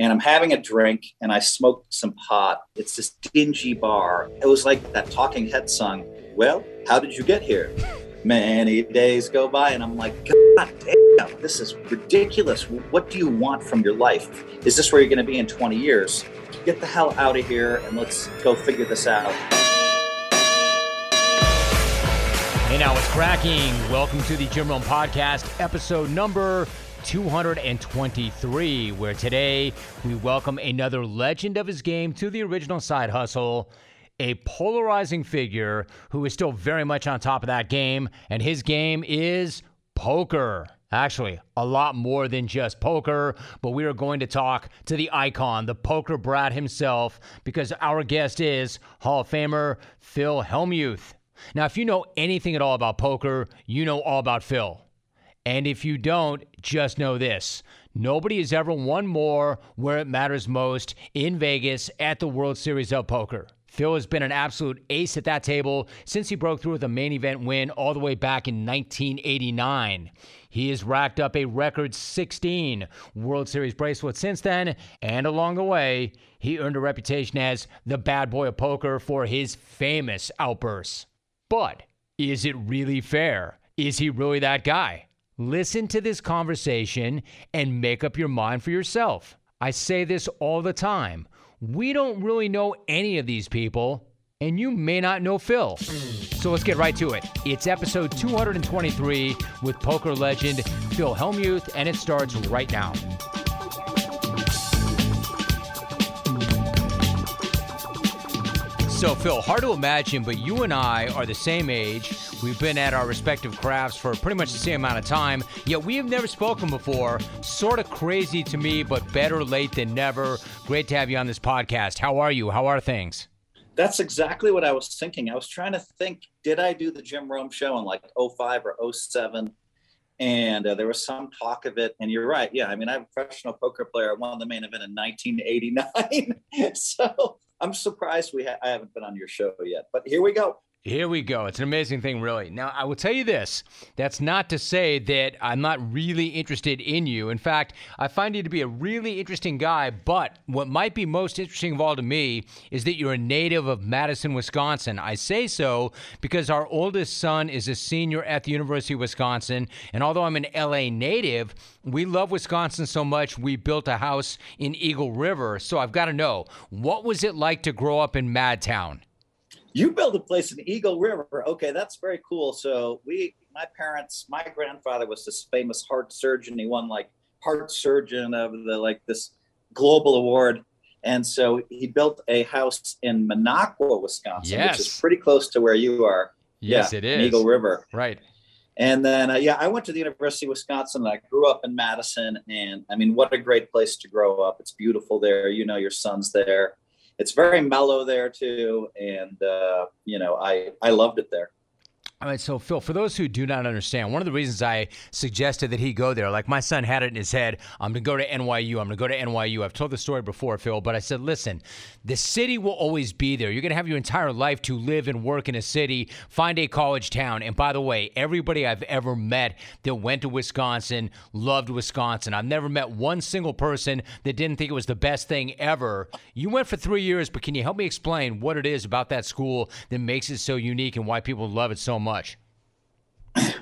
and I'm having a drink and I smoked some pot. It's this dingy bar. It was like that Talking Head song. Well, how did you get here? Many days go by, and I'm like, God damn, this is ridiculous. What do you want from your life? Is this where you're going to be in 20 years? Get the hell out of here and let's go figure this out. Hey, now it's cracking. Welcome to the Jim Rome Podcast, episode number 223, where today we welcome another legend of his game to the original side hustle a polarizing figure who is still very much on top of that game, and his game is poker. Actually, a lot more than just poker, but we are going to talk to the icon, the poker brat himself, because our guest is Hall of Famer Phil Hellmuth. Now, if you know anything at all about poker, you know all about Phil. And if you don't, just know this nobody has ever won more where it matters most in Vegas at the World Series of Poker. Phil has been an absolute ace at that table since he broke through with a main event win all the way back in 1989. He has racked up a record 16 World Series bracelets since then, and along the way, he earned a reputation as the bad boy of poker for his famous outbursts. But is it really fair? Is he really that guy? Listen to this conversation and make up your mind for yourself. I say this all the time. We don't really know any of these people, and you may not know Phil. So let's get right to it. It's episode 223 with poker legend Phil Hellmuth, and it starts right now. So, Phil, hard to imagine, but you and I are the same age. We've been at our respective crafts for pretty much the same amount of time, yet we have never spoken before. Sort of crazy to me, but better late than never. Great to have you on this podcast. How are you? How are things? That's exactly what I was thinking. I was trying to think, did I do the Jim Rome show in like 05 or 07? And uh, there was some talk of it. And you're right. Yeah. I mean, I'm a professional poker player. I won the main event in 1989. so I'm surprised we ha- I haven't been on your show yet, but here we go. Here we go. It's an amazing thing, really. Now, I will tell you this. That's not to say that I'm not really interested in you. In fact, I find you to be a really interesting guy. But what might be most interesting of all to me is that you're a native of Madison, Wisconsin. I say so because our oldest son is a senior at the University of Wisconsin. And although I'm an LA native, we love Wisconsin so much, we built a house in Eagle River. So I've got to know what was it like to grow up in Madtown? You built a place in Eagle River. Okay, that's very cool. So we, my parents, my grandfather was this famous heart surgeon. He won like heart surgeon of the like this global award. And so he built a house in Minocqua, Wisconsin, yes. which is pretty close to where you are. Yes, yeah, it is. Eagle River. Right. And then, uh, yeah, I went to the University of Wisconsin. I grew up in Madison. And I mean, what a great place to grow up. It's beautiful there. You know, your son's there it's very mellow there too, and uh, you know I I loved it there. All right, so Phil, for those who do not understand, one of the reasons I suggested that he go there, like my son had it in his head, I'm going to go to NYU. I'm going to go to NYU. I've told the story before, Phil, but I said, listen, the city will always be there. You're going to have your entire life to live and work in a city, find a college town. And by the way, everybody I've ever met that went to Wisconsin loved Wisconsin. I've never met one single person that didn't think it was the best thing ever. You went for three years, but can you help me explain what it is about that school that makes it so unique and why people love it so much? Much?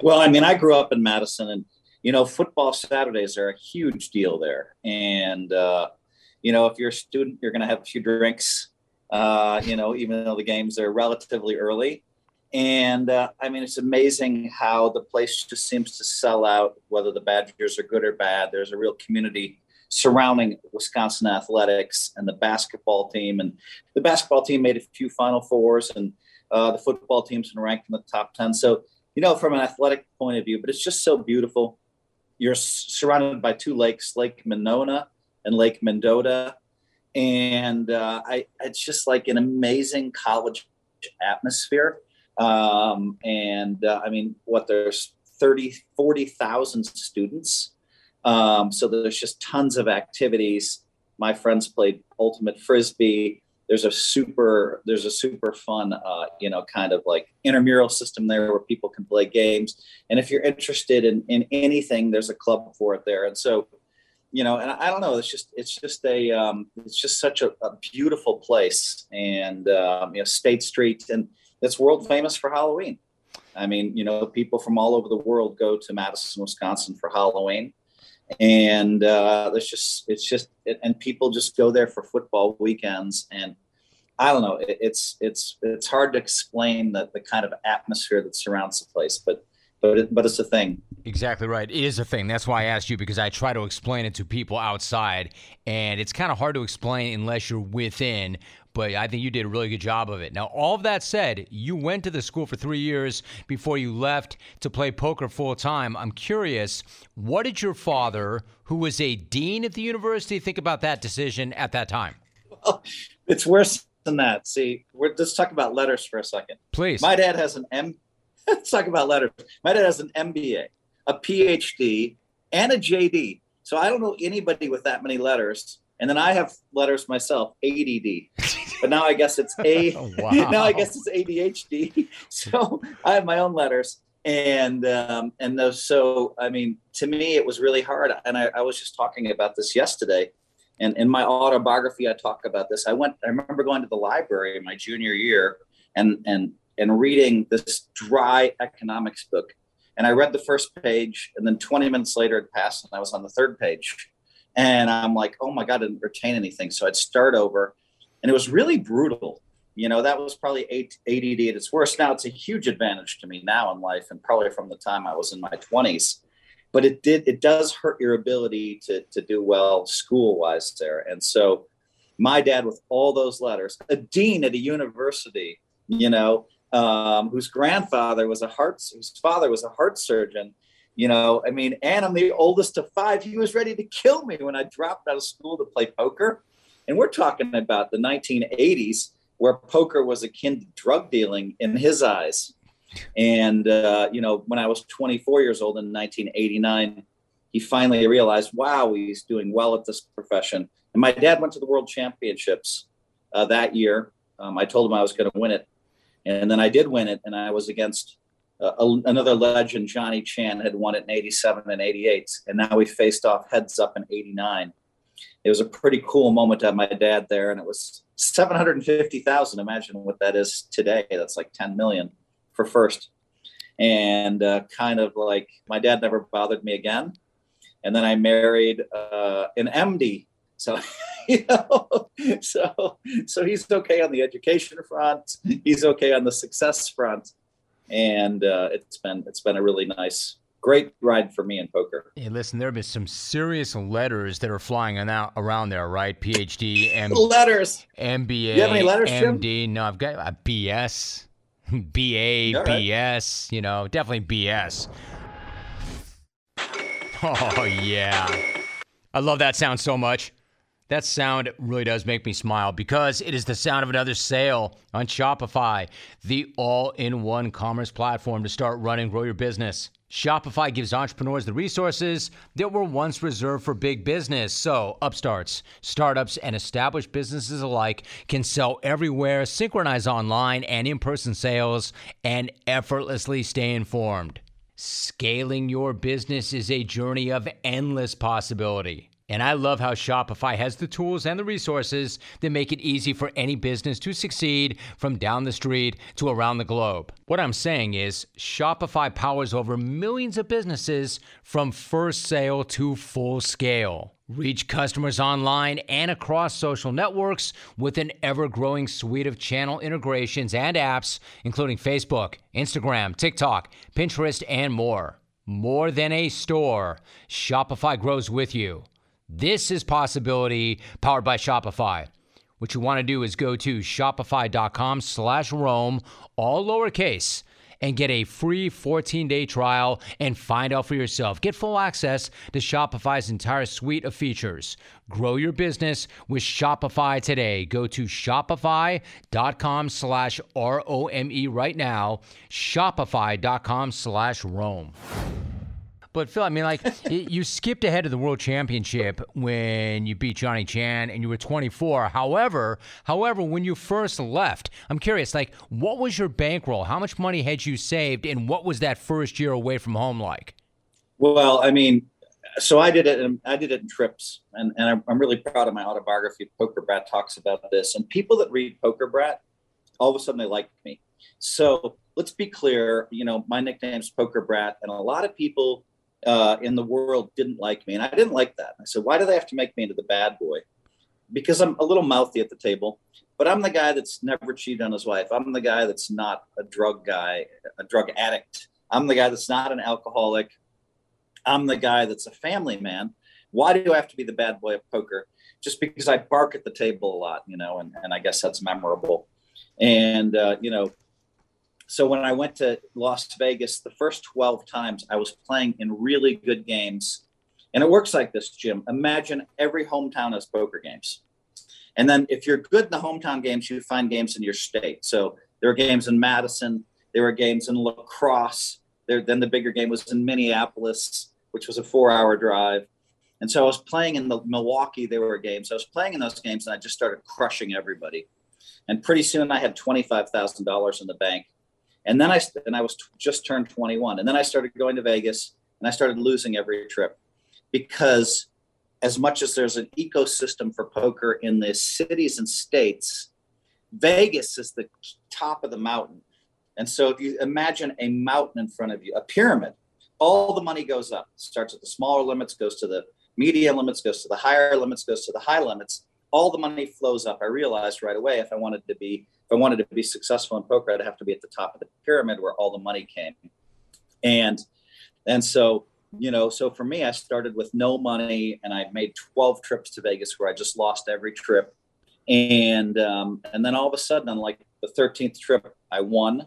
Well, I mean, I grew up in Madison, and you know, football Saturdays are a huge deal there. And uh, you know, if you're a student, you're going to have a few drinks. Uh, you know, even though the games are relatively early. And uh, I mean, it's amazing how the place just seems to sell out, whether the Badgers are good or bad. There's a real community surrounding Wisconsin athletics and the basketball team. And the basketball team made a few Final Fours, and uh, the football team's been ranked in the top 10. So, you know, from an athletic point of view, but it's just so beautiful. You're surrounded by two lakes, Lake Monona and Lake Mendota. And uh, I, it's just like an amazing college atmosphere. Um, and uh, I mean, what there's 30, 40,000 students. Um, so there's just tons of activities. My friends played ultimate frisbee there's a super there's a super fun uh, you know kind of like intramural system there where people can play games and if you're interested in in anything there's a club for it there and so you know, and I, don't know. It's just it's just a um, it's just such a, a beautiful place, and um, you know, State Street, and it's world famous for Halloween. I mean, you know, people from all over the world go to Madison, Wisconsin for Halloween, and uh, there's just it's just and people just go there for football weekends, and I don't know. It, it's it's it's hard to explain the the kind of atmosphere that surrounds the place, but but it, but it's a thing. Exactly right. It is a thing. That's why I asked you because I try to explain it to people outside, and it's kind of hard to explain unless you're within. But I think you did a really good job of it. Now, all of that said, you went to the school for three years before you left to play poker full time. I'm curious, what did your father, who was a dean at the university, think about that decision at that time? Well, it's worse than that. See, let's talk about letters for a second. Please. My dad has an M Let's talk about letters. My dad has an MBA, a PhD, and a JD. So I don't know anybody with that many letters. And then I have letters myself, ADD. But now I guess it's A. wow. Now I guess it's ADHD. So I have my own letters, and um, and those. So I mean, to me, it was really hard. And I, I was just talking about this yesterday. And in my autobiography, I talk about this. I went. I remember going to the library in my junior year, and and and reading this dry economics book. And I read the first page, and then 20 minutes later it passed, and I was on the third page. And I'm like, oh my God, I didn't retain anything. So I'd start over. And it was really brutal. You know, that was probably ADD at its worst. Now it's a huge advantage to me now in life, and probably from the time I was in my 20s. But it did, it does hurt your ability to, to do well school wise there. And so my dad, with all those letters, a dean at a university, you know, um, whose grandfather was a heart, whose father was a heart surgeon. You know, I mean, and I'm the oldest of five. He was ready to kill me when I dropped out of school to play poker. And we're talking about the 1980s, where poker was akin to drug dealing in his eyes. And, uh, you know, when I was 24 years old in 1989, he finally realized, wow, he's doing well at this profession. And my dad went to the world championships uh, that year. Um, I told him I was going to win it. And then I did win it, and I was against another legend, Johnny Chan, had won it in 87 and 88. And now we faced off heads up in 89. It was a pretty cool moment to have my dad there, and it was 750,000. Imagine what that is today. That's like 10 million for first. And uh, kind of like my dad never bothered me again. And then I married uh, an MD. So you know, so so he's okay on the education front. He's okay on the success front, and uh, it's been it's been a really nice great ride for me in poker. Hey, listen, there have been some serious letters that are flying around there, right? PhD, M- letters, MBA, you have any letters, MD. Jim? No, I've got a BS, BA. BS. You know, definitely BS. Oh yeah, I love that sound so much. That sound really does make me smile because it is the sound of another sale on Shopify, the all in one commerce platform to start running, grow your business. Shopify gives entrepreneurs the resources that were once reserved for big business. So, upstarts, startups, and established businesses alike can sell everywhere, synchronize online and in person sales, and effortlessly stay informed. Scaling your business is a journey of endless possibility. And I love how Shopify has the tools and the resources that make it easy for any business to succeed from down the street to around the globe. What I'm saying is, Shopify powers over millions of businesses from first sale to full scale. Reach customers online and across social networks with an ever growing suite of channel integrations and apps, including Facebook, Instagram, TikTok, Pinterest, and more. More than a store, Shopify grows with you. This is Possibility powered by Shopify. What you want to do is go to shopify.com slash Rome, all lowercase, and get a free 14-day trial and find out for yourself. Get full access to Shopify's entire suite of features. Grow your business with Shopify today. Go to shopify.com slash R-O-M-E right now, shopify.com slash Rome. But Phil, I mean, like you skipped ahead of the World Championship when you beat Johnny Chan and you were 24. However, however, when you first left, I'm curious, like, what was your bankroll? How much money had you saved, and what was that first year away from home like? Well, I mean, so I did it, and I did it in trips, and, and I'm, I'm really proud of my autobiography. Poker Brat talks about this, and people that read Poker Brat, all of a sudden they like me. So let's be clear. You know, my nickname's Poker Brat, and a lot of people uh, in the world didn't like me, and I didn't like that. I said, why do they have to make me into the bad boy? Because I'm a little mouthy at the table, but I'm the guy that's never cheated on his wife. I'm the guy that's not a drug guy, a drug addict. I'm the guy that's not an alcoholic. I'm the guy that's a family man. Why do I have to be the bad boy of poker? Just because I bark at the table a lot, you know, and, and I guess that's memorable. And, uh, you know, so when I went to Las Vegas, the first 12 times I was playing in really good games. And it works like this, Jim. Imagine every hometown has poker games. And then if you're good in the hometown games, you find games in your state. So there are games in Madison, there were games in La Crosse. There, then the bigger game was in Minneapolis which was a four hour drive. And so I was playing in the Milwaukee, there were games. I was playing in those games and I just started crushing everybody. And pretty soon I had $25,000 in the bank. And then I, and I was t- just turned 21. And then I started going to Vegas and I started losing every trip because as much as there's an ecosystem for poker in the cities and states, Vegas is the top of the mountain. And so if you imagine a mountain in front of you, a pyramid, all the money goes up. Starts at the smaller limits, goes to the medium limits, goes to the higher limits, goes to the high limits. All the money flows up. I realized right away if I wanted to be if I wanted to be successful in poker, I'd have to be at the top of the pyramid where all the money came. And and so you know, so for me, I started with no money, and I made 12 trips to Vegas where I just lost every trip. And um, and then all of a sudden, on like the 13th trip, I won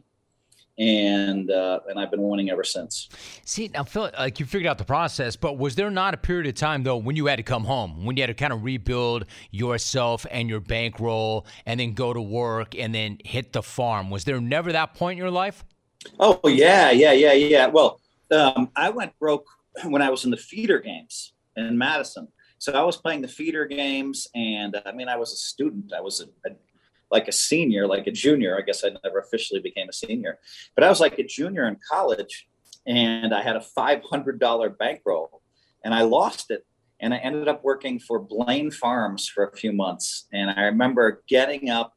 and uh, and I've been winning ever since. See, now Phil, like you figured out the process, but was there not a period of time though when you had to come home, when you had to kind of rebuild yourself and your bankroll, and then go to work and then hit the farm? Was there never that point in your life? Oh yeah, yeah, yeah, yeah. Well, um, I went broke when I was in the feeder games in Madison. So I was playing the feeder games, and I mean, I was a student. I was a, a like a senior, like a junior. I guess I never officially became a senior, but I was like a junior in college, and I had a $500 bankroll, and I lost it, and I ended up working for Blaine Farms for a few months, and I remember getting up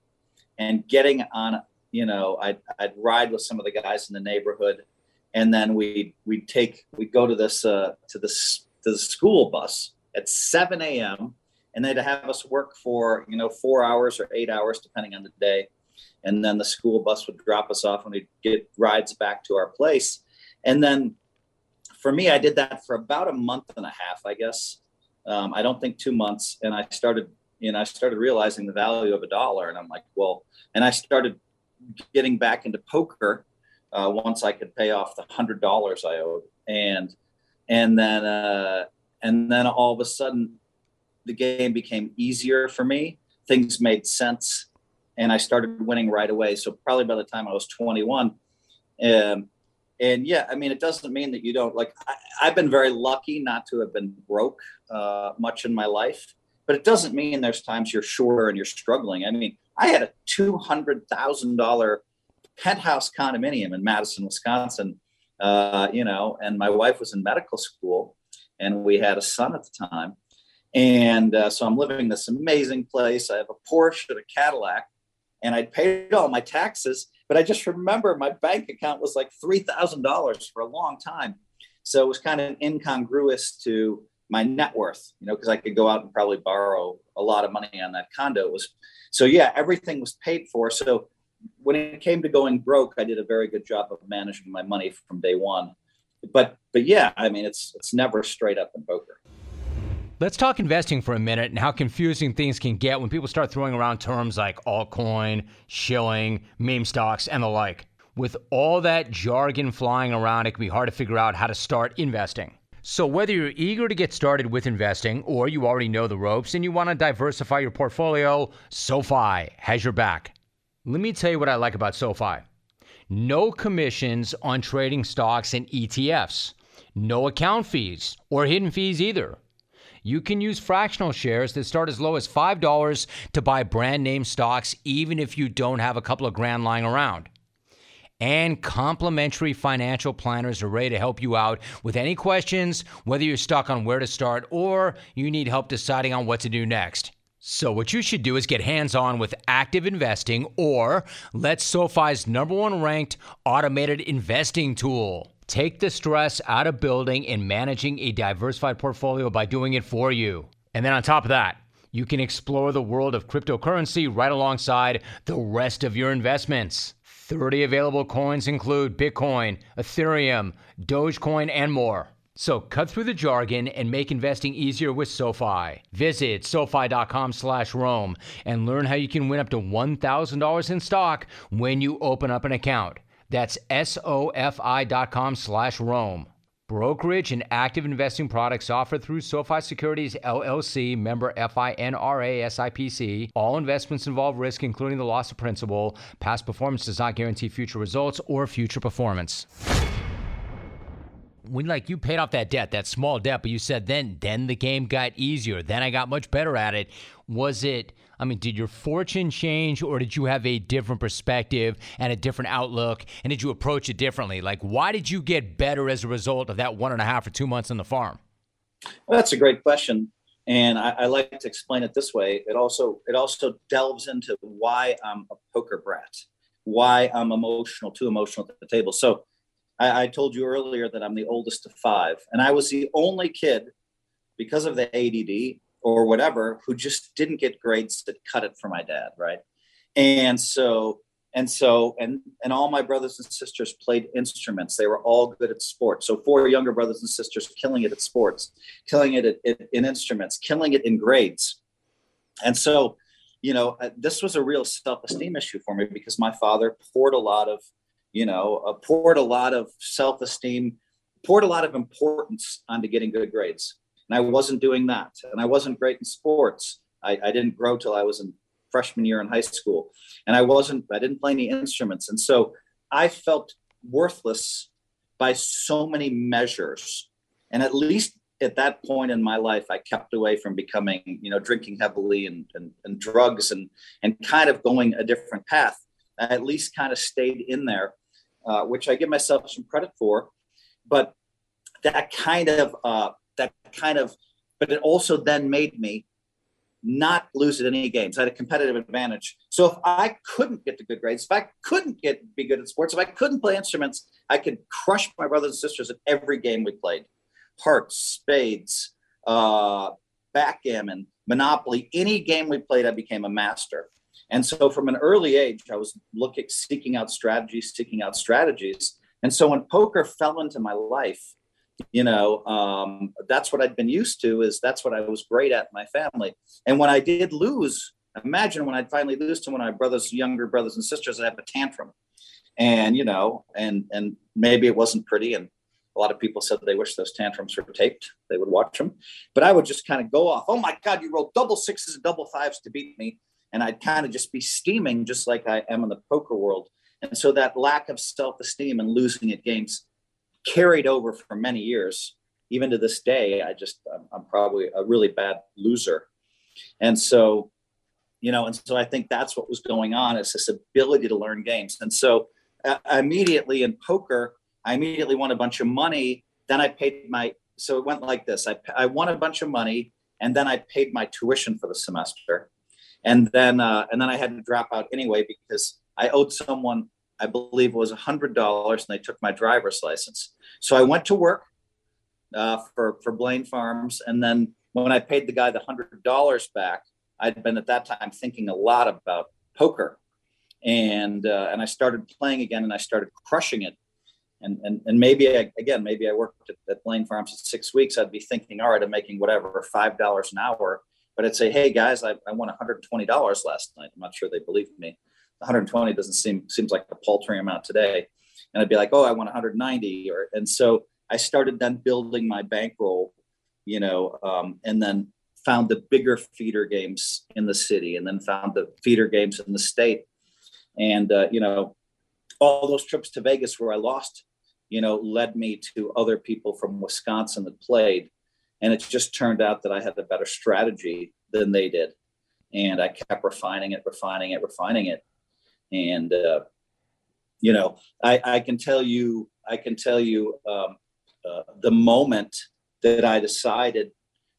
and getting on. You know, I'd, I'd ride with some of the guys in the neighborhood, and then we'd, we'd take we'd go to this uh, to this to the school bus at 7 a.m and they'd have us work for you know four hours or eight hours depending on the day. And then the school bus would drop us off and we'd get rides back to our place. And then for me i did that for about a month and a half i guess. Um, i don't think two months. And i started you know i started realizing the value of a dollar. And i'm like well and i started getting back into poker uh, once i could pay off the hundred dollars i owed. And and then uh, and then all of a sudden the game became easier for me. Things made sense, and I started winning right away. So probably by the time I was 21, um, and yeah, I mean, it doesn't mean that you don't like. I, have been very lucky not to have been broke uh, much in my life, but it doesn't mean there's times you're sure and you're struggling. I mean, I had a two hundred thousand dollar penthouse condominium in Madison, Wisconsin. Uh, you know, and my wife was in medical school, and we had a son at the time and uh, so I'm living in this amazing place. I have a Porsche and a Cadillac, and I'd paid all my taxes. But I just remember my bank account was like $3,000 for a long time. So it was kind of incongruous to my net worth, you know, because I could go out and probably borrow a lot of money on that condo. It was so yeah, everything was paid for. So when it came to going broke, I did a very good job of managing my money from day one. But but yeah, I mean it's it's never straight up in poker. Let's talk investing for a minute and how confusing things can get when people start throwing around terms like altcoin, shilling, meme stocks, and the like. With all that jargon flying around, it can be hard to figure out how to start investing. So, whether you're eager to get started with investing or you already know the ropes and you want to diversify your portfolio, SoFi has your back. Let me tell you what I like about SoFi no commissions on trading stocks and ETFs, no account fees or hidden fees either you can use fractional shares that start as low as $5 to buy brand name stocks, even if you don't have a couple of grand lying around. and complimentary financial planners are ready to help you out with any questions, whether you're stuck on where to start or you need help deciding on what to do next. So, what you should do is get hands on with active investing or let SoFi's number one ranked automated investing tool. Take the stress out of building and managing a diversified portfolio by doing it for you. And then on top of that, you can explore the world of cryptocurrency right alongside the rest of your investments. 30 available coins include Bitcoin, Ethereum, Dogecoin, and more. So cut through the jargon and make investing easier with SoFi. Visit SoFi.com slash Rome and learn how you can win up to $1,000 in stock when you open up an account. That's SOFI.com slash Rome. Brokerage and active investing products offered through SoFi Securities LLC, member FINRA SIPC. All investments involve risk, including the loss of principal. Past performance does not guarantee future results or future performance when like you paid off that debt, that small debt, but you said then then the game got easier. Then I got much better at it. Was it I mean, did your fortune change or did you have a different perspective and a different outlook? And did you approach it differently? Like why did you get better as a result of that one and a half or two months on the farm? Well, that's a great question. And I, I like to explain it this way. It also it also delves into why I'm a poker brat, why I'm emotional, too emotional at the table. So I, I told you earlier that I'm the oldest of five, and I was the only kid because of the ADD or whatever who just didn't get grades that cut it for my dad, right? And so and so and and all my brothers and sisters played instruments they were all good at sports so four younger brothers and sisters killing it at sports killing it at, at, in instruments killing it in grades and so you know uh, this was a real self-esteem issue for me because my father poured a lot of you know, uh, poured a lot of self esteem, poured a lot of importance onto getting good grades. And I wasn't doing that. And I wasn't great in sports. I, I didn't grow till I was in freshman year in high school. And I wasn't, I didn't play any instruments. And so I felt worthless by so many measures. And at least at that point in my life, I kept away from becoming, you know, drinking heavily and, and, and drugs and, and kind of going a different path. I at least kind of stayed in there uh, which I give myself some credit for. But that kind of uh, that kind of, but it also then made me not lose at any games. I had a competitive advantage. So if I couldn't get to good grades, if I couldn't get be good at sports, if I couldn't play instruments, I could crush my brothers and sisters at every game we played. Hearts, spades, uh, backgammon, Monopoly, any game we played, I became a master. And so from an early age, I was looking, seeking out strategies, seeking out strategies. And so when poker fell into my life, you know, um, that's what I'd been used to is that's what I was great at my family. And when I did lose, imagine when I'd finally lose to one of my brothers, younger brothers and sisters, I'd have a tantrum. And, you know, and, and maybe it wasn't pretty. And a lot of people said they wish those tantrums were taped. They would watch them. But I would just kind of go off. Oh my God, you rolled double sixes and double fives to beat me and I'd kind of just be steaming just like I am in the poker world. And so that lack of self-esteem and losing at games carried over for many years. Even to this day, I just I'm, I'm probably a really bad loser. And so, you know, and so I think that's what was going on is this ability to learn games. And so uh, immediately in poker, I immediately won a bunch of money. Then I paid my so it went like this. I I won a bunch of money and then I paid my tuition for the semester and then uh, and then I had to drop out anyway because I owed someone I believe it was a hundred dollars, and they took my driver's license. So I went to work uh, for for Blaine Farms, and then when I paid the guy the hundred dollars back, I'd been at that time thinking a lot about poker, and uh, and I started playing again, and I started crushing it. And, and, and maybe I, again, maybe I worked at, at Blaine Farms for six weeks. I'd be thinking, all right, I'm making whatever five dollars an hour but I'd say, hey guys, I, I won $120 last night. I'm not sure they believed me. 120 doesn't seem seems like a paltry amount today. And I'd be like, oh, I won 190. Or and so I started then building my bankroll, you know, um, and then found the bigger feeder games in the city, and then found the feeder games in the state, and uh, you know, all those trips to Vegas where I lost, you know, led me to other people from Wisconsin that played and it just turned out that I had a better strategy than they did. And I kept refining it, refining it, refining it. And, uh, you know, I, I can tell you, I can tell you um, uh, the moment that I decided,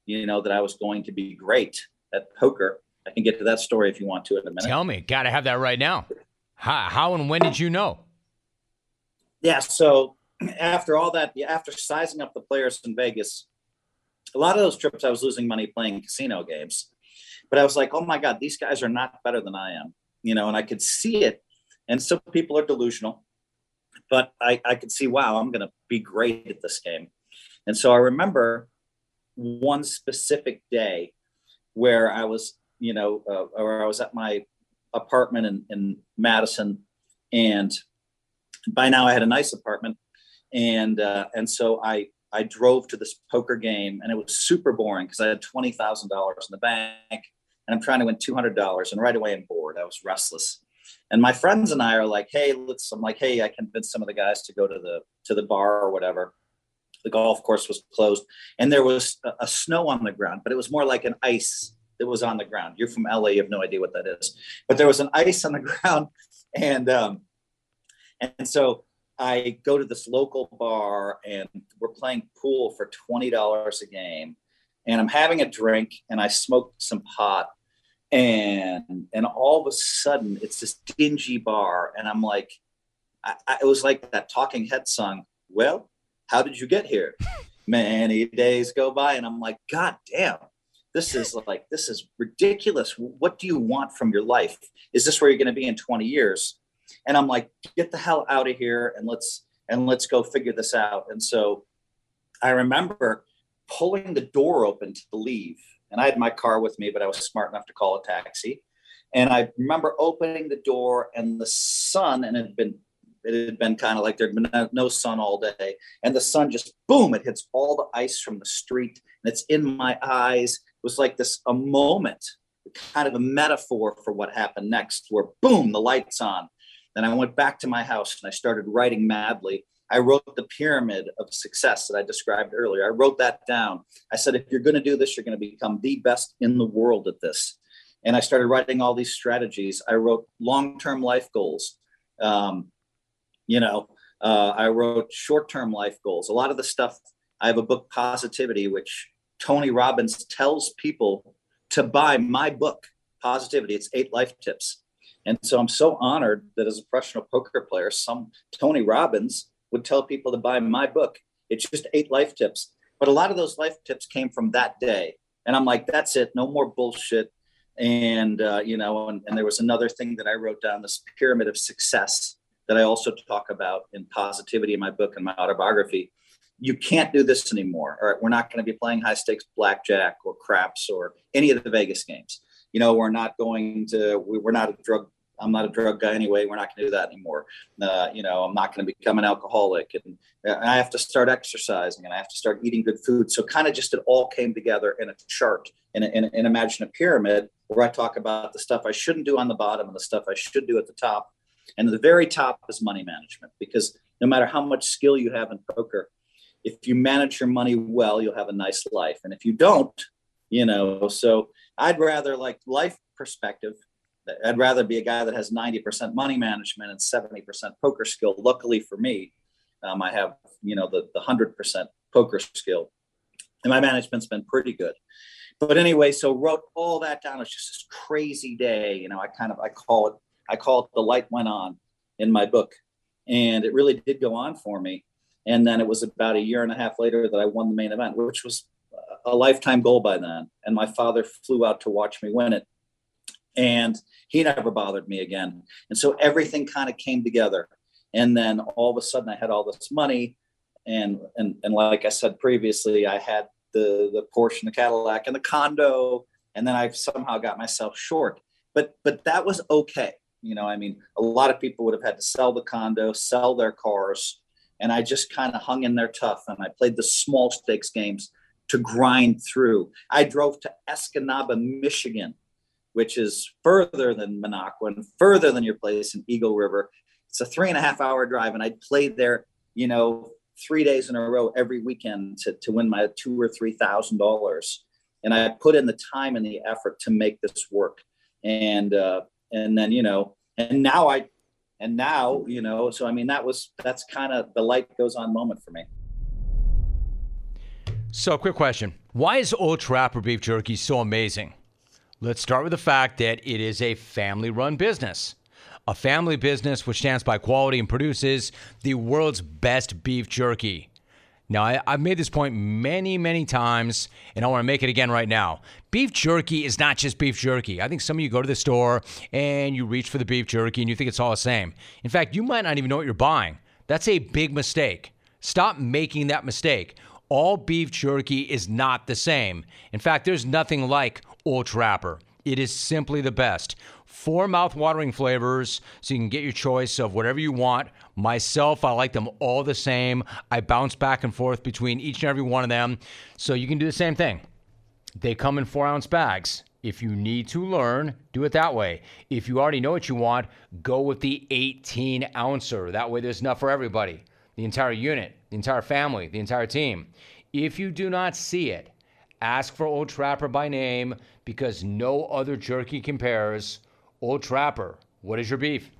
you know, that I was going to be great at poker. I can get to that story if you want to in a minute. Tell me, got to have that right now. How, how and when did you know? Yeah, so after all that, after sizing up the players in Vegas, a lot of those trips I was losing money playing casino games. But I was like, oh my God, these guys are not better than I am, you know, and I could see it. And some people are delusional, but I, I could see, wow, I'm going to be great at this game. And so I remember one specific day where I was, you know, uh, or I was at my apartment in, in Madison, and by now I had a nice apartment, and uh, and so I I drove to this poker game, and it was super boring because I had twenty thousand dollars in the bank, and I'm trying to win two hundred dollars, and right away I'm bored. I was restless, and my friends and I are like, hey, let's. I'm like, hey, I convinced some of the guys to go to the to the bar or whatever. The golf course was closed, and there was a, a snow on the ground, but it was more like an ice that was on the ground. You're from LA, you have no idea what that is, but there was an ice on the ground, and um, and so I go to this local bar and we're playing pool for twenty dollars a game, and I'm having a drink and I smoke some pot, and and all of a sudden it's this dingy bar, and I'm like, I, I, it was like that Talking Head song. Well, how did you get here? Many days go by, and I'm like, God damn, this is like this is ridiculous what do you want from your life is this where you're going to be in 20 years and i'm like get the hell out of here and let's and let's go figure this out and so i remember pulling the door open to leave and i had my car with me but i was smart enough to call a taxi and i remember opening the door and the sun and it had been it had been kind of like there'd been no sun all day and the sun just boom it hits all the ice from the street and it's in my eyes It was like this a moment, kind of a metaphor for what happened next, where boom, the lights on. Then I went back to my house and I started writing madly. I wrote the pyramid of success that I described earlier. I wrote that down. I said, if you're going to do this, you're going to become the best in the world at this. And I started writing all these strategies. I wrote long term life goals. Um, you know, uh, I wrote short term life goals. A lot of the stuff, I have a book, Positivity, which Tony Robbins tells people to buy my book, Positivity. It's eight life tips. And so I'm so honored that as a professional poker player, some Tony Robbins would tell people to buy my book. It's just eight life tips. But a lot of those life tips came from that day. And I'm like, that's it, no more bullshit. And, uh, you know, and, and there was another thing that I wrote down this pyramid of success that I also talk about in positivity in my book and my autobiography you can't do this anymore. All right, we're not going to be playing high stakes blackjack or craps or any of the Vegas games. You know, we're not going to. We're not a drug. I'm not a drug guy anyway. We're not going to do that anymore. Uh, you know, I'm not going to become an alcoholic, and, I have to start exercising, and I have to start eating good food. So, kind of just it all came together in a chart, in, a, in, in imagine a pyramid where I talk about the stuff I shouldn't do on the bottom and the stuff I should do at the top, and the very top is money management because no matter how much skill you have in poker, if you manage your money well, you'll have a nice life. And if you don't, you know, so I'd rather like life perspective. I'd rather be a guy that has 90% money management and 70% poker skill. Luckily for me, um, I have, you know, the, the 100% poker skill. And my management's been pretty good. But anyway, so wrote all that down. It's just this crazy day. You know, I kind of, I call it, I call it the light went on in my book. And it really did go on for me. And then it was about a year and a half later that I won the main event, which was a lifetime goal by then. And my father flew out to watch me win it. And he never bothered me again. And so everything kind of came together. And then all of a sudden I had all this money. And and and like I said previously, I had the the Porsche and the Cadillac and the condo. And then I somehow got myself short. But but that was okay. You know, I mean, a lot of people would have had to sell the condo, sell their cars, and I just kind of hung in there tough. And I played the small stakes games to grind through. I drove to Escanaba, Michigan, which is further than and further than your place in Eagle River. It's a three and a half hour drive, and I'd played there, you know, three days in a row every weekend to, to win my two or three thousand dollars. And I put in the time and the effort to make this work. And uh, and then you know, and now I and now you know so i mean that was that's kind of the light goes on moment for me so quick question why is old trapper beef jerky so amazing let's start with the fact that it is a family run business a family business which stands by quality and produces the world's best beef jerky now, I, have made this point many, many times, and I want to make it again right now. Beef jerky is not just beef jerky. I think some of you go to the store and you reach for the beef jerky and you think it's all the same. In fact, you might not even know what you're buying. That's a big mistake. Stop making that mistake. All beef jerky is not the same. In fact, there's nothing like Old Trapper. It is simply the best. Four mouth-watering flavors, so you can get your choice of whatever you want. Myself, I like them all the same. I bounce back and forth between each and every one of them, so you can do the same thing. They come in four ounce bags. If you need to learn, do it that way. If you already know what you want, go with the 18 ouncer. That way, there's enough for everybody the entire unit, the entire family, the entire team. If you do not see it, ask for Old Trapper by name because no other jerky compares. Old Trapper, what is your beef?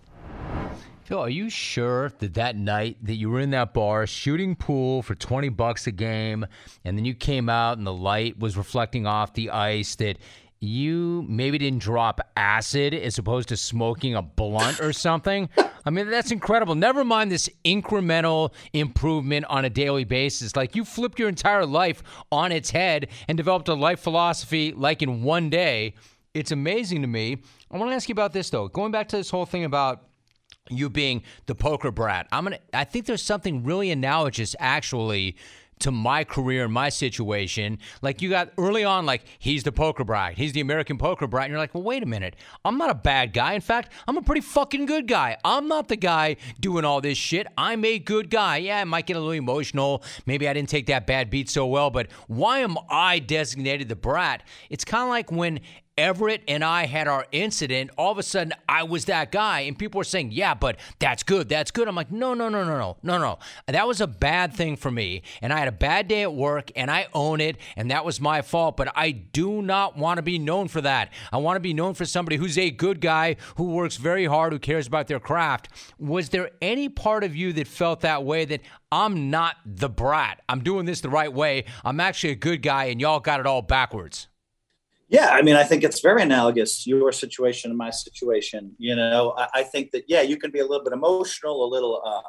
Phil, are you sure that that night that you were in that bar shooting pool for 20 bucks a game and then you came out and the light was reflecting off the ice that you maybe didn't drop acid as opposed to smoking a blunt or something? I mean, that's incredible. Never mind this incremental improvement on a daily basis. Like you flipped your entire life on its head and developed a life philosophy like in one day. It's amazing to me. I want to ask you about this though. Going back to this whole thing about you being the poker brat. I'm gonna. I think there's something really analogous, actually, to my career and my situation. Like you got early on, like he's the poker brat, he's the American poker brat, and you're like, well, wait a minute, I'm not a bad guy. In fact, I'm a pretty fucking good guy. I'm not the guy doing all this shit. I'm a good guy. Yeah, I might get a little emotional. Maybe I didn't take that bad beat so well, but why am I designated the brat? It's kind of like when Everett and I had our incident, all of a sudden I was that guy. And people were saying, yeah, but that's good. That's good. I'm like, no, no, no, no, no, no, no. That was a bad thing for me. And I had a bad day at work and I own it. And that was my fault. But I do not want to be known for that. I want to be known for somebody who's a good guy, who works very hard, who cares about their craft. Was there any part of you that felt that way that I'm not the brat? I'm doing this the right way. I'm actually a good guy and y'all got it all backwards. Yeah, I mean, I think it's very analogous your situation and my situation. You know, I, I, think that yeah, you can be a little bit emotional, a little. Uh,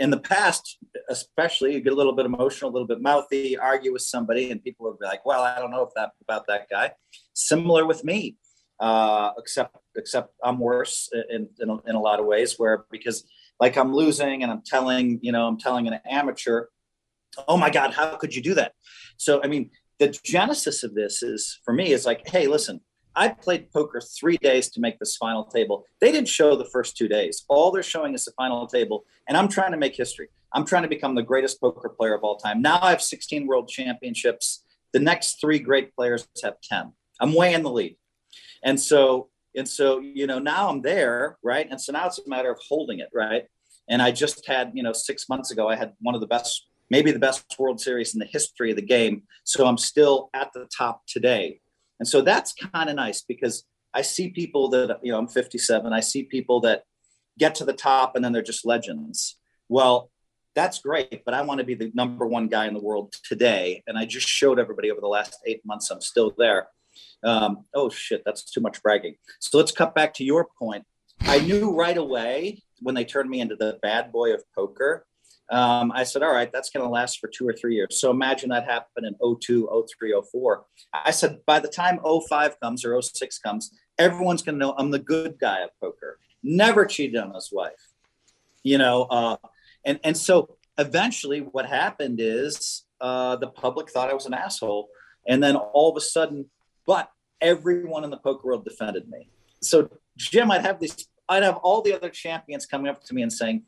in the past, especially, you get a little bit emotional, a little bit mouthy, argue with somebody, and people would be like, "Well, I don't know if that about that guy." Similar with me, uh, except except I'm worse in in a, in a lot of ways, where because like I'm losing and I'm telling, you know, I'm telling an amateur, "Oh my God, how could you do that?" So, I mean, the genesis of this is for me is like, hey, listen, I played poker three days to make this final table. They didn't show the first two days. All they're showing is the final table. And I'm trying to make history. I'm trying to become the greatest poker player of all time. Now I have 16 world championships. The next three great players have 10. I'm way in the lead. And so, and so, you know, now I'm there, right? And so now it's a matter of holding it, right? And I just had, you know, six months ago, I had one of the best maybe the best World Series in the history of the game. So I'm still at the top today. And so that's kind of nice because I see people that, you know, I'm 57. I see people that get to the top and then they're just legends. Well, that's great, but I want to be the number one guy in the world today. And I just showed everybody over the last eight months I'm still there. Um, oh, shit, that's too much bragging. So let's cut back to your point. I knew right away when they turned me into the bad boy of poker um, I said, all right, that's going to last for two or three years. So imagine that happened in 02, 03, 04. I said, by the time 05 comes or 06 comes, everyone's going to know I'm the good guy at poker. Never cheated on his wife, you know. Uh, and and so eventually, what happened is uh, the public thought I was an asshole, and then all of a sudden, but everyone in the poker world defended me. So Jim, I'd have these, I'd have all the other champions coming up to me and saying,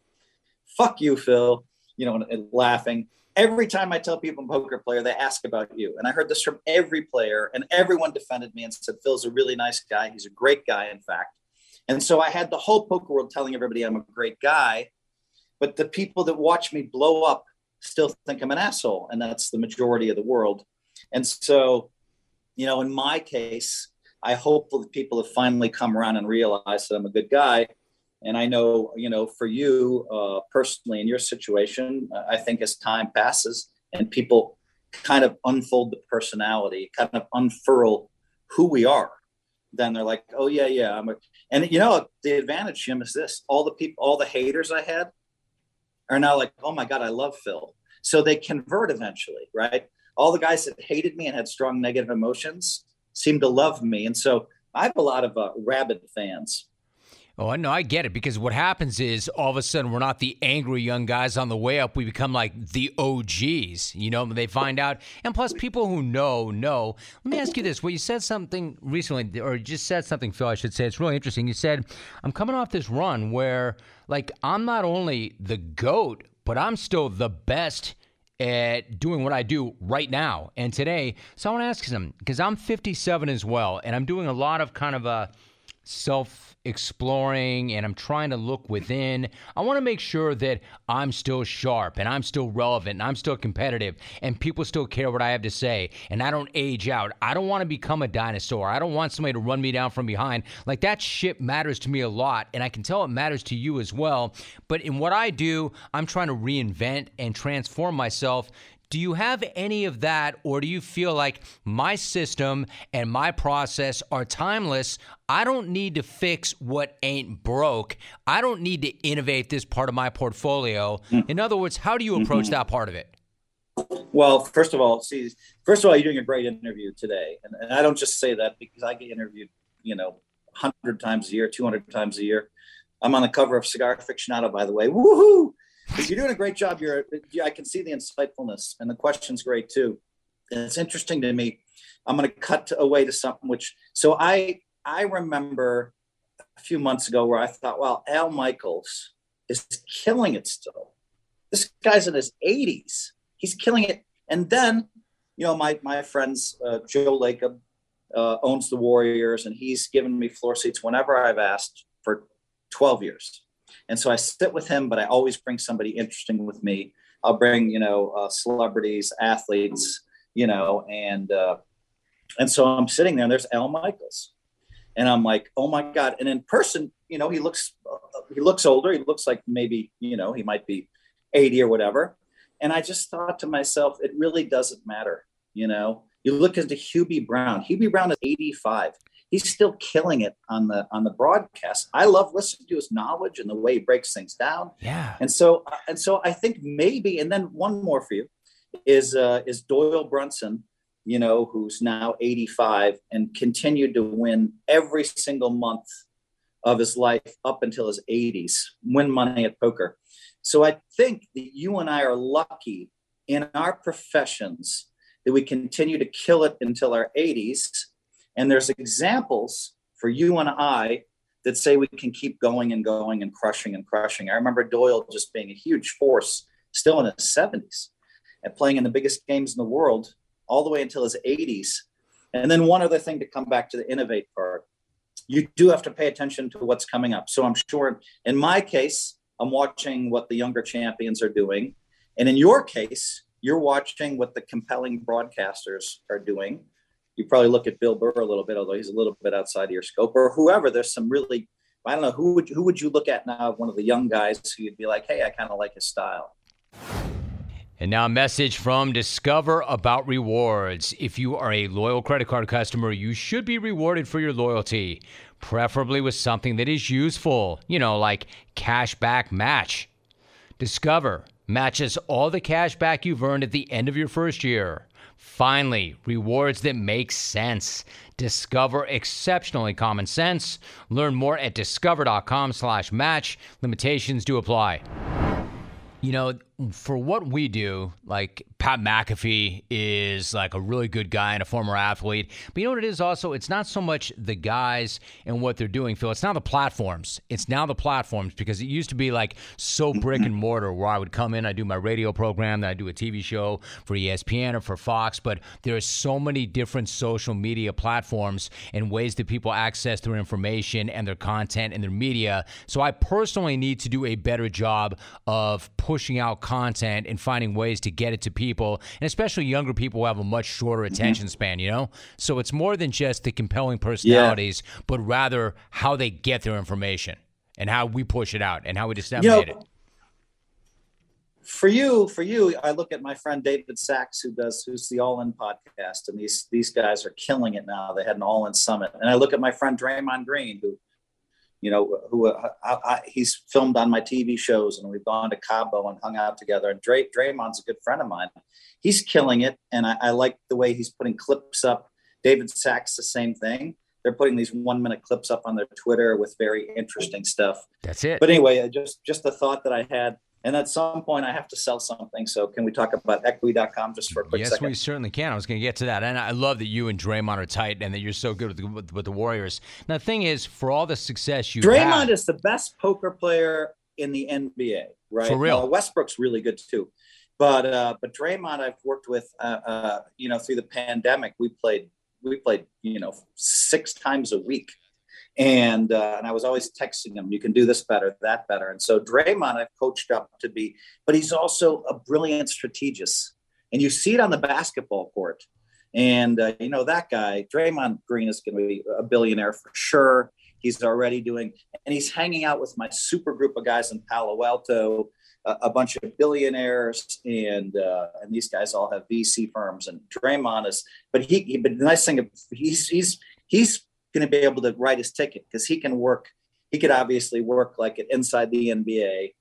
"Fuck you, Phil." you know, and, and laughing. Every time I tell people I'm a poker player, they ask about you. And I heard this from every player, and everyone defended me and said, Phil's a really nice guy. He's a great guy, in fact. And so I had the whole poker world telling everybody I'm a great guy. But the people that watch me blow up still think I'm an asshole. And that's the majority of the world. And so, you know, in my case, I hope that people have finally come around and realized that I'm a good guy And I know, you know, for you uh, personally in your situation, I think as time passes and people kind of unfold the personality, kind of unfurl who we are, then they're like, oh yeah, yeah. I'm a, and you know, the advantage, Jim, is this: all the people, all the haters I had, are now like, oh my god, I love Phil. So they convert eventually, right? All the guys that hated me and had strong negative emotions seem to love me, and so I have a lot of uh, rabid fans. Oh, no, I get it because what happens is all of a sudden we're not the angry young guys on the way up. We become like the OGs. You know, they find out. And plus, people who know, know. Let me ask you this. Well, you said something recently, or just said something, Phil, I should say. It's really interesting. You said, I'm coming off this run where, like, I'm not only the GOAT, but I'm still the best at doing what I do right now and today. So I want to ask him because I'm 57 as well, and I'm doing a lot of kind of a self exploring and I'm trying to look within. I want to make sure that I'm still sharp and I'm still relevant and I'm still competitive and people still care what I have to say and I don't age out. I don't want to become a dinosaur. I don't want somebody to run me down from behind. Like that shit matters to me a lot and I can tell it matters to you as well. But in what I do, I'm trying to reinvent and transform myself do you have any of that, or do you feel like my system and my process are timeless? I don't need to fix what ain't broke. I don't need to innovate this part of my portfolio. Mm. In other words, how do you approach mm-hmm. that part of it? Well, first of all, see, first of all, you're doing a great interview today, and, and I don't just say that because I get interviewed, you know, hundred times a year, two hundred times a year. I'm on the cover of Cigar Aficionado, by the way. Woohoo! You're doing a great job. You're, I can see the insightfulness, and the question's great too. And it's interesting to me. I'm going to cut away to something which. So I I remember a few months ago where I thought, well, Al Michaels is killing it still. This guy's in his 80s. He's killing it. And then, you know, my my friends, uh, Joe Lacob uh, owns the Warriors, and he's given me floor seats whenever I've asked for 12 years. And so I sit with him, but I always bring somebody interesting with me. I'll bring, you know, uh, celebrities, athletes, you know, and uh, and so I'm sitting there, and there's Al Michaels, and I'm like, oh my god! And in person, you know, he looks uh, he looks older. He looks like maybe you know he might be 80 or whatever. And I just thought to myself, it really doesn't matter, you know. You look into Hubie Brown. Hubie Brown is 85 he's still killing it on the on the broadcast. I love listening to his knowledge and the way he breaks things down. Yeah. And so and so I think maybe and then one more for you is uh, is Doyle Brunson, you know, who's now 85 and continued to win every single month of his life up until his 80s, win money at poker. So I think that you and I are lucky in our professions that we continue to kill it until our 80s and there's examples for you and I that say we can keep going and going and crushing and crushing. I remember Doyle just being a huge force still in his 70s and playing in the biggest games in the world all the way until his 80s. And then one other thing to come back to the innovate part. You do have to pay attention to what's coming up. So I'm sure in my case, I'm watching what the younger champions are doing. And in your case, you're watching what the compelling broadcasters are doing you probably look at Bill Burr a little bit, although he's a little bit outside of your scope, or whoever. There's some really, I don't know, who would who would you look at now? One of the young guys who you'd be like, hey, I kind of like his style. And now, a message from Discover about rewards. If you are a loyal credit card customer, you should be rewarded for your loyalty, preferably with something that is useful, you know, like cash back match. Discover matches all the cash back you've earned at the end of your first year. Finally, rewards that make sense. Discover exceptionally common sense. Learn more at discover.com/match. Limitations do apply. You know, for what we do, like Pat McAfee is like a really good guy and a former athlete. But you know what it is also? It's not so much the guys and what they're doing, Phil. It's now the platforms. It's now the platforms because it used to be like so mm-hmm. brick and mortar where I would come in, I do my radio program, then I do a TV show for ESPN or for Fox. But there are so many different social media platforms and ways that people access their information and their content and their media. So I personally need to do a better job of pushing out content and finding ways to get it to people, and especially younger people who have a much shorter mm-hmm. attention mm-hmm. span, you know? So it's more than just the compelling personalities, yeah. but rather how they get their information. and how we push it out and how we disseminate you know, it for you, for you, I look at my friend David Sacks, who does who's the All In podcast, and these these guys are killing it now. They had an All In summit, and I look at my friend Draymond Green, who, you know, who I, I, he's filmed on my TV shows, and we've gone to Cabo and hung out together. And Dray, Draymond's a good friend of mine. He's killing it, and I, I like the way he's putting clips up. David Sacks, the same thing. They're putting these one minute clips up on their Twitter with very interesting stuff. That's it. But anyway, just just the thought that I had and at some point, I have to sell something. So, can we talk about equity.com just for a quick yes, second? Yes, we certainly can. I was going to get to that. And I love that you and Draymond are tight and that you're so good with the, with, with the Warriors. Now, the thing is, for all the success you Draymond had, is the best poker player in the NBA, right? For real. Now, Westbrook's really good too. But uh, but Draymond, I've worked with, uh, uh, you know, through the pandemic, we played we played, you know, six times a week and uh, and I was always texting him, "You can do this better, that better." And so Draymond, I've coached up to be, but he's also a brilliant strategist, and you see it on the basketball court. And uh, you know that guy, Draymond Green, is going to be a billionaire for sure. He's already doing, and he's hanging out with my super group of guys in Palo Alto, a, a bunch of billionaires, and uh, and these guys all have VC firms. And Draymond is, but he, he but the nice thing, he's he's he's going to be able to write his ticket because he can work. He could obviously work like it inside the NBA.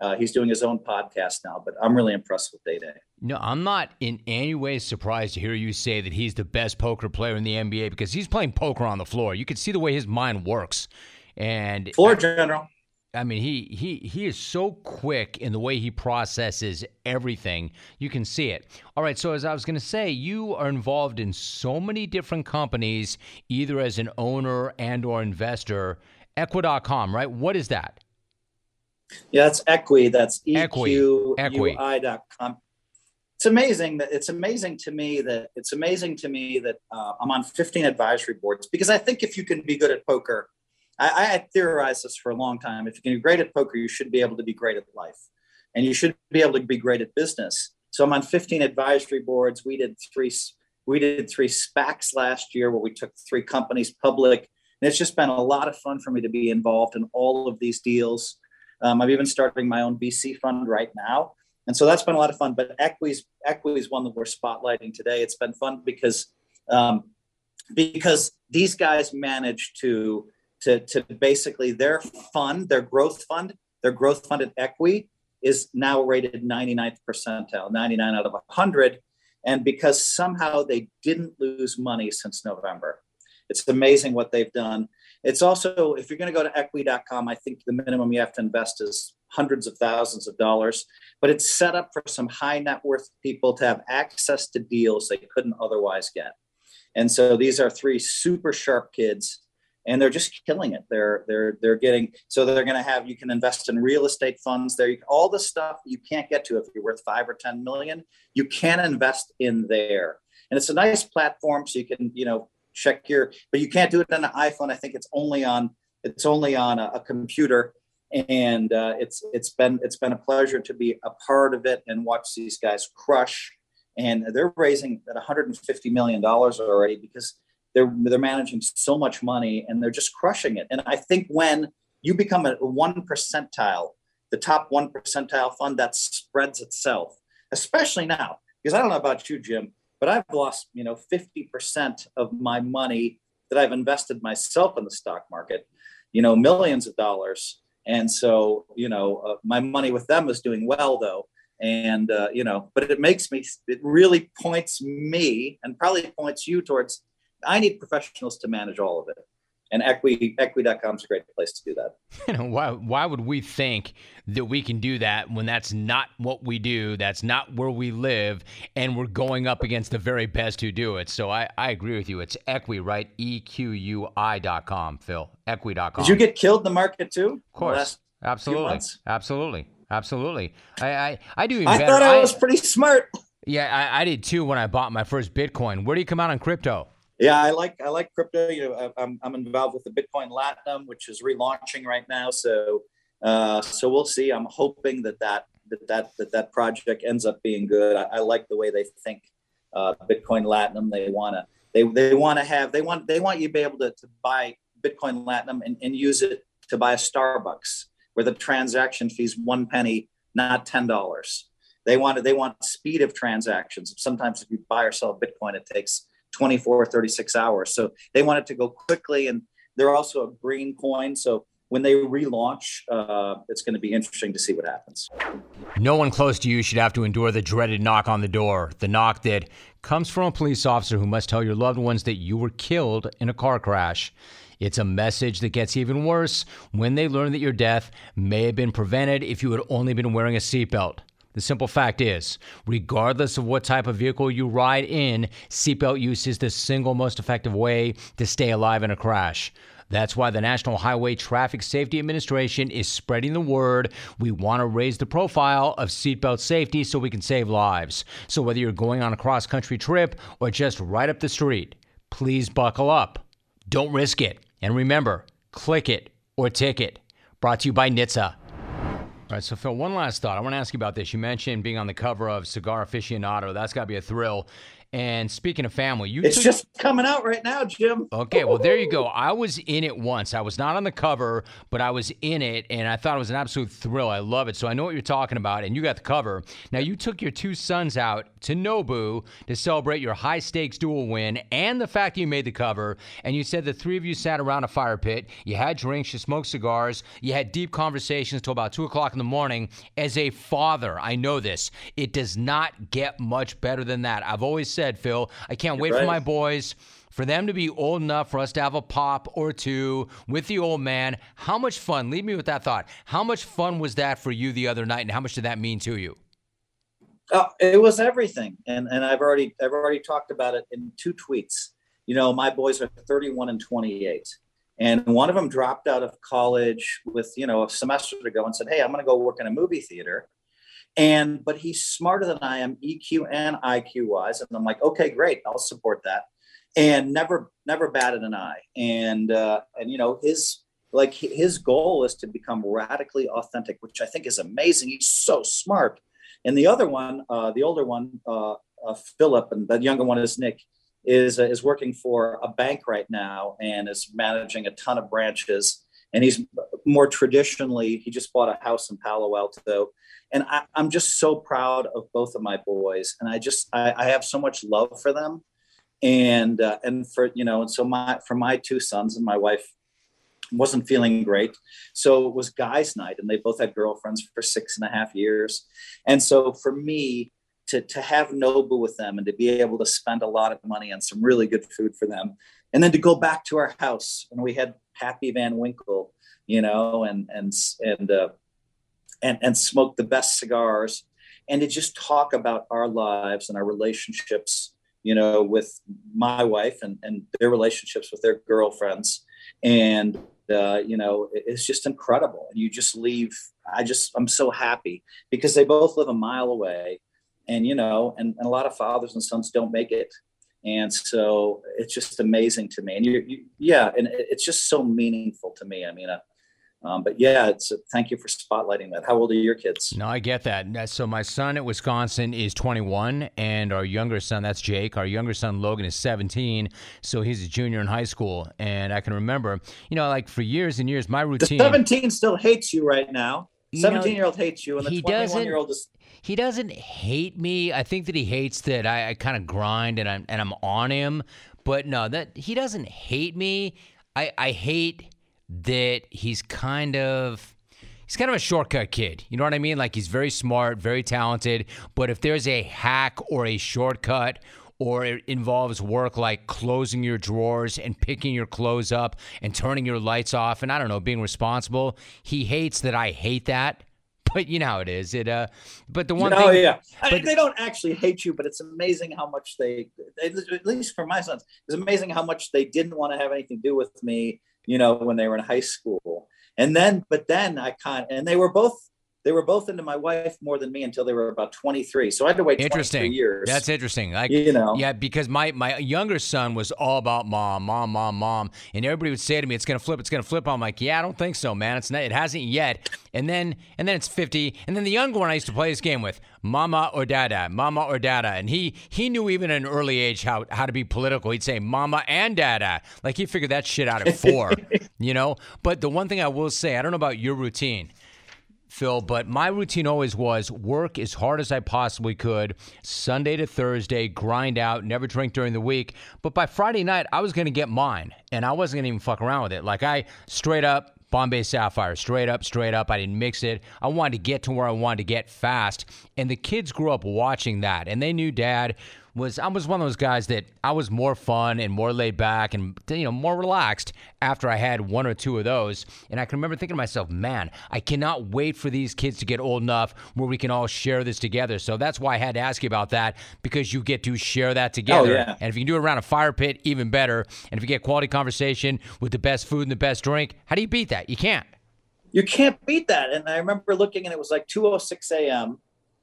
Uh, he's doing his own podcast now, but I'm really impressed with Day Day. No, I'm not in any way surprised to hear you say that he's the best poker player in the NBA because he's playing poker on the floor. You can see the way his mind works. And floor general. I mean, he he he is so quick in the way he processes everything. You can see it. All right, so as I was going to say, you are involved in so many different companies, either as an owner and or investor. Equi.com, right? What is that? Yeah, that's Equi. That's E Q U I.com. It's amazing that it's amazing to me that it's amazing to me that uh, I'm on 15 advisory boards because I think if you can be good at poker I, I theorized this for a long time. If you can be great at poker, you should be able to be great at life, and you should be able to be great at business. So I'm on 15 advisory boards. We did three. We did three SPACs last year where we took three companies public, and it's just been a lot of fun for me to be involved in all of these deals. Um, I'm even starting my own VC fund right now, and so that's been a lot of fun. But Equi's Equi's one that we're spotlighting today. It's been fun because um, because these guys managed to to, to basically their fund, their growth fund, their growth fund at Equi is now rated 99th percentile, 99 out of 100. And because somehow they didn't lose money since November. It's amazing what they've done. It's also, if you're going to go to equi.com, I think the minimum you have to invest is hundreds of thousands of dollars, but it's set up for some high net worth people to have access to deals they couldn't otherwise get. And so these are three super sharp kids and they're just killing it. They're they're they're getting so they're going to have you can invest in real estate funds there. all the stuff you can't get to if you're worth five or ten million, you can invest in there, and it's a nice platform so you can you know check your. But you can't do it on an iPhone. I think it's only on it's only on a, a computer, and uh, it's it's been it's been a pleasure to be a part of it and watch these guys crush. And they're raising at 150 million dollars already because they're they're managing so much money and they're just crushing it. And I think when you become a one percentile, the top one percentile fund, that spreads itself, especially now. Because I don't know about you, Jim, but I've lost you know 50% of my money that I've invested myself in the stock market, you know, millions of dollars. And so, you know, uh, my money with them is doing well though. And, uh, you know, but it makes me, it really points me and probably points you towards I need professionals to manage all of it. And equi equi.com is a great place to do that. You know, why why would we think that we can do that when that's not what we do, that's not where we live, and we're going up against the very best who do it. So I, I agree with you. It's equi, right? E Q U I dot com, Phil. Equi.com. Did you get killed in the market too? Of course. Absolutely. Absolutely. Absolutely. I, I, I do I better. thought I was pretty smart. Yeah, I, I did too when I bought my first Bitcoin. Where do you come out on crypto? Yeah, I like I like crypto. You know, I'm I'm involved with the Bitcoin Latinum, which is relaunching right now. So uh, so we'll see. I'm hoping that that that that that, that project ends up being good. I, I like the way they think. Uh, Bitcoin Latinum. They want to they they want to have they want they want you to be able to, to buy Bitcoin Latinum and, and use it to buy a Starbucks where the transaction fees one penny, not ten dollars. They want they want speed of transactions. Sometimes if you buy or sell Bitcoin, it takes 24, 36 hours. So they want it to go quickly, and they're also a green coin. So when they relaunch, uh, it's going to be interesting to see what happens. No one close to you should have to endure the dreaded knock on the door. The knock that comes from a police officer who must tell your loved ones that you were killed in a car crash. It's a message that gets even worse when they learn that your death may have been prevented if you had only been wearing a seatbelt. The simple fact is, regardless of what type of vehicle you ride in, seatbelt use is the single most effective way to stay alive in a crash. That's why the National Highway Traffic Safety Administration is spreading the word. We want to raise the profile of seatbelt safety so we can save lives. So whether you're going on a cross country trip or just right up the street, please buckle up. Don't risk it. And remember, click it or ticket. Brought to you by NHTSA. All right, so Phil, one last thought. I want to ask you about this. You mentioned being on the cover of Cigar Aficionado. That's got to be a thrill. And speaking of family, you it's took- just coming out right now, Jim. Okay, well there you go. I was in it once. I was not on the cover, but I was in it, and I thought it was an absolute thrill. I love it. So I know what you're talking about, and you got the cover. Now you took your two sons out to Nobu to celebrate your high stakes duel win and the fact that you made the cover. And you said the three of you sat around a fire pit. You had drinks, you smoked cigars, you had deep conversations till about two o'clock in the morning. As a father, I know this. It does not get much better than that. I've always said, Phil, I can't wait right. for my boys for them to be old enough for us to have a pop or two with the old man. How much fun? Leave me with that thought. How much fun was that for you the other night, and how much did that mean to you? Oh, it was everything, and and I've already I've already talked about it in two tweets. You know, my boys are 31 and 28, and one of them dropped out of college with you know a semester to go and said, "Hey, I'm going to go work in a movie theater." And but he's smarter than I am, EQ and IQ wise, and I'm like, okay, great, I'll support that. And never never batted an eye. And uh, and you know his like his goal is to become radically authentic, which I think is amazing. He's so smart and the other one, uh, the older one, uh, uh, Philip, and the younger one is Nick, is uh, is working for a bank right now and is managing a ton of branches. And he's more traditionally, he just bought a house in Palo Alto. And I, am just so proud of both of my boys, and I just I, I have so much love for them, and uh, and for you know, and so my for my two sons and my wife wasn't feeling great. So it was guys' night, and they both had girlfriends for six and a half years. And so for me, to, to have Nobu with them and to be able to spend a lot of money on some really good food for them, and then to go back to our house and we had Pappy Van Winkle, you know, and and and uh, and and smoke the best cigars, and to just talk about our lives and our relationships, you know, with my wife and and their relationships with their girlfriends, and uh, you know, it's just incredible. And you just leave. I just, I'm so happy because they both live a mile away, and you know, and, and a lot of fathers and sons don't make it, and so it's just amazing to me. And you, you yeah, and it's just so meaningful to me. I mean, uh, um, but yeah, it's thank you for spotlighting that. How old are your kids? No, I get that. So my son at Wisconsin is 21, and our younger son, that's Jake. Our younger son Logan is 17, so he's a junior in high school. And I can remember, you know, like for years and years, my routine. The 17 still hates you right now. 17 year old hates you, and the he 21 year old is. He doesn't hate me. I think that he hates that I, I kind of grind and I'm and I'm on him. But no, that he doesn't hate me. I I hate that he's kind of he's kind of a shortcut kid. You know what I mean? Like he's very smart, very talented, but if there's a hack or a shortcut or it involves work like closing your drawers and picking your clothes up and turning your lights off and I don't know, being responsible, he hates that I hate that. But you know how it is. It uh but the one oh thing yeah I mean, they don't actually hate you but it's amazing how much they, they at least for my sons it's amazing how much they didn't want to have anything to do with me you know when they were in high school. And then but then i kind and they were both they were both into my wife more than me until they were about 23 so i had to wait 23 interesting. years That's interesting. Like you know Yeah, because my my younger son was all about mom, mom, mom, mom, and everybody would say to me, "It's gonna flip, it's gonna flip." I'm like, "Yeah, I don't think so, man. It's not. It hasn't yet." And then and then it's 50, and then the younger one I used to play this game with, mama or dada, mama or dada, and he he knew even at an early age how how to be political. He'd say mama and dada, like he figured that shit out at four. you know? But the one thing I will say, I don't know about your routine. Phil, but my routine always was work as hard as I possibly could, Sunday to Thursday, grind out, never drink during the week. But by Friday night, I was going to get mine, and I wasn't going to even fuck around with it. Like, I straight up Bombay Sapphire, straight up, straight up. I didn't mix it. I wanted to get to where I wanted to get fast. And the kids grew up watching that, and they knew dad was I was one of those guys that I was more fun and more laid back and you know more relaxed after I had one or two of those. And I can remember thinking to myself, man, I cannot wait for these kids to get old enough where we can all share this together. So that's why I had to ask you about that because you get to share that oh, together. Oh, yeah. And if you can do it around a fire pit, even better. And if you get quality conversation with the best food and the best drink, how do you beat that? You can't. You can't beat that. And I remember looking and it was like 2:06 a.m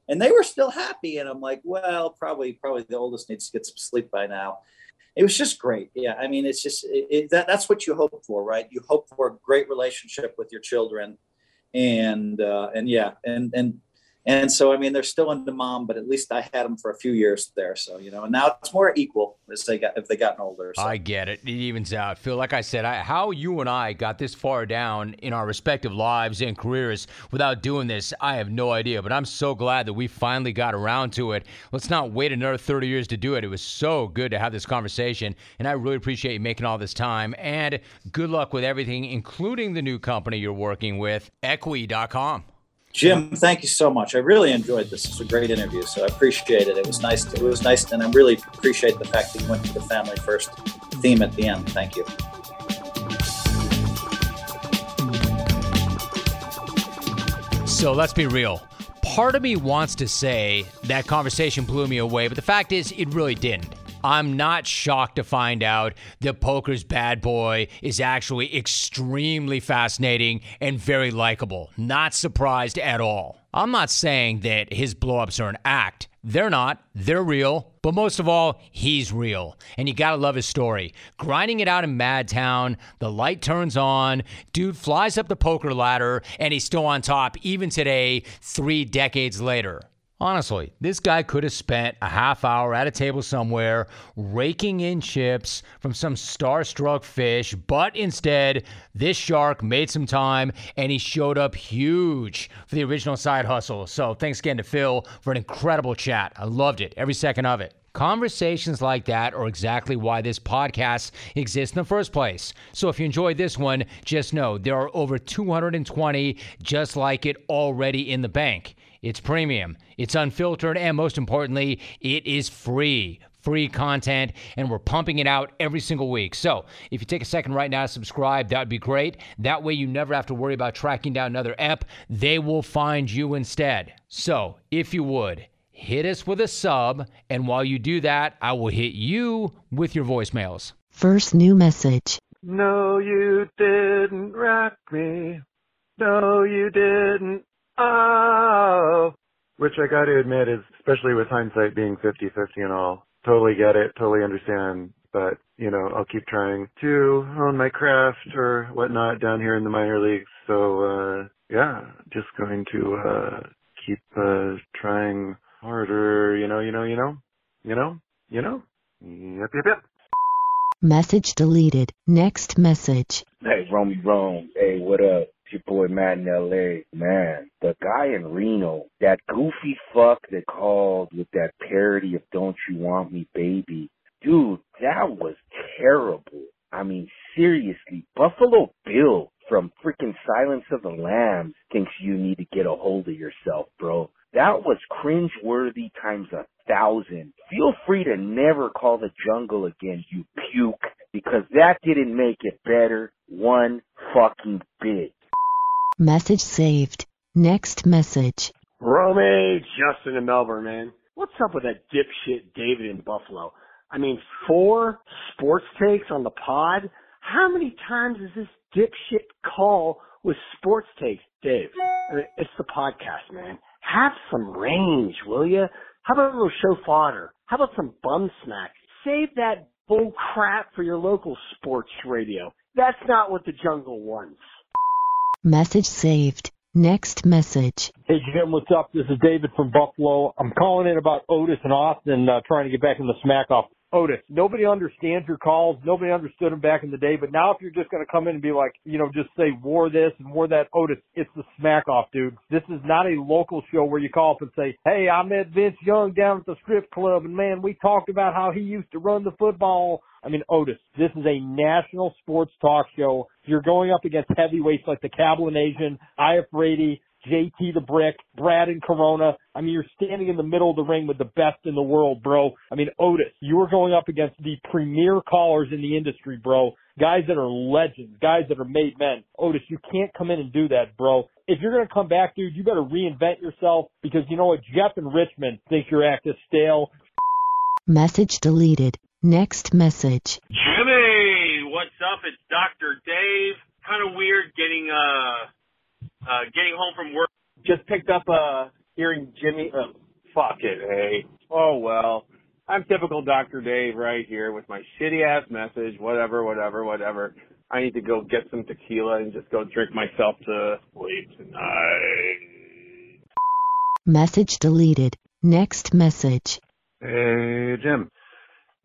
and they were still happy. And I'm like, well, probably, probably the oldest needs to get some sleep by now. It was just great. Yeah. I mean, it's just, it, it, that, that's what you hope for, right? You hope for a great relationship with your children and, uh, and yeah. And, and and so, I mean, they're still into mom, but at least I had them for a few years there. So, you know, and now it's more equal as they got, if they gotten older. So. I get it. It evens out. Phil, like I said, I, how you and I got this far down in our respective lives and careers without doing this, I have no idea. But I'm so glad that we finally got around to it. Let's not wait another 30 years to do it. It was so good to have this conversation. And I really appreciate you making all this time. And good luck with everything, including the new company you're working with, Equi.com. Jim, thank you so much. I really enjoyed this. It's a great interview, so I appreciate it. It was nice. To, it was nice, and I really appreciate the fact that you went to the family first theme at the end. Thank you. So let's be real. Part of me wants to say that conversation blew me away, but the fact is, it really didn't. I'm not shocked to find out that Poker's bad boy is actually extremely fascinating and very likable. Not surprised at all. I'm not saying that his blowups are an act. They're not. They're real. But most of all, he's real. And you gotta love his story. Grinding it out in Madtown, the light turns on, dude flies up the poker ladder, and he's still on top even today, three decades later. Honestly, this guy could have spent a half hour at a table somewhere raking in chips from some starstruck fish, but instead, this shark made some time and he showed up huge for the original side hustle. So, thanks again to Phil for an incredible chat. I loved it, every second of it. Conversations like that are exactly why this podcast exists in the first place. So if you enjoyed this one, just know there are over 220 just like it already in the bank. It's premium, it's unfiltered, and most importantly, it is free. Free content, and we're pumping it out every single week. So, if you take a second right now to subscribe, that would be great. That way, you never have to worry about tracking down another app. They will find you instead. So, if you would, hit us with a sub, and while you do that, I will hit you with your voicemails. First new message. No, you didn't rock me. No, you didn't. Oh. Which I got to admit is, especially with hindsight being 50-50 and all, totally get it, totally understand. But, you know, I'll keep trying to hone my craft or whatnot down here in the minor leagues. So, uh, yeah, just going to, uh, keep, uh, trying harder, you know, you know, you know, you know, you know, yep, yep, yep. Message deleted. Next message. Hey, Romy Rome. Hey, what up? Your boy Matt in LA. Man, the guy in Reno, that goofy fuck that called with that parody of Don't You Want Me Baby. Dude, that was terrible. I mean, seriously, Buffalo Bill from freaking Silence of the Lambs thinks you need to get a hold of yourself, bro. That was cringeworthy times a thousand. Feel free to never call the jungle again, you puke, because that didn't make it better one fucking bit. Message saved. Next message. Romy, Justin in Melbourne, man. What's up with that dipshit David in Buffalo? I mean, four sports takes on the pod? How many times is this dipshit call with sports takes? Dave, I mean, it's the podcast, man. Have some range, will you? How about a little show fodder? How about some bum smack? Save that bull crap for your local sports radio. That's not what the jungle wants. Message saved. Next message. Hey Jim, what's up? This is David from Buffalo. I'm calling in about Otis and Austin uh, trying to get back in the smack off Otis, nobody understands your calls. Nobody understood them back in the day. But now if you're just going to come in and be like, you know, just say war this and war that, Otis, it's the smack off, dude. This is not a local show where you call up and say, hey, I met Vince Young down at the strip club and man, we talked about how he used to run the football. I mean, Otis, this is a national sports talk show. You're going up against heavyweights like the Cablinasian, IF Brady, JT the Brick, Brad and Corona. I mean, you're standing in the middle of the ring with the best in the world, bro. I mean, Otis, you are going up against the premier callers in the industry, bro. Guys that are legends, guys that are made men. Otis, you can't come in and do that, bro. If you're going to come back, dude, you better reinvent yourself because you know what? Jeff and Richmond think your act is stale. Message deleted. Next message. Jimmy, what's up? It's Dr. Dave. Kind of weird getting uh uh, getting home from work. Just picked up, uh, hearing Jimmy, uh, fuck it, hey. Oh well. I'm typical Dr. Dave right here with my shitty ass message, whatever, whatever, whatever. I need to go get some tequila and just go drink myself to sleep tonight. Message deleted. Next message. Hey, Jim.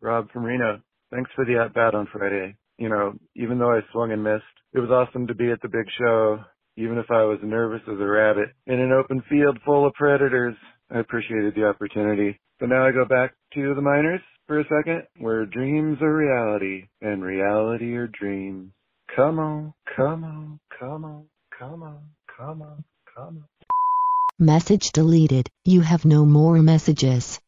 Rob from Reno. Thanks for the at bat on Friday. You know, even though I swung and missed, it was awesome to be at the big show even if I was nervous as a rabbit in an open field full of predators. I appreciated the opportunity. So now I go back to the minors for a second, where dreams are reality and reality are dreams. Come on, come on, come on, come on, come on, come on. Message deleted. You have no more messages.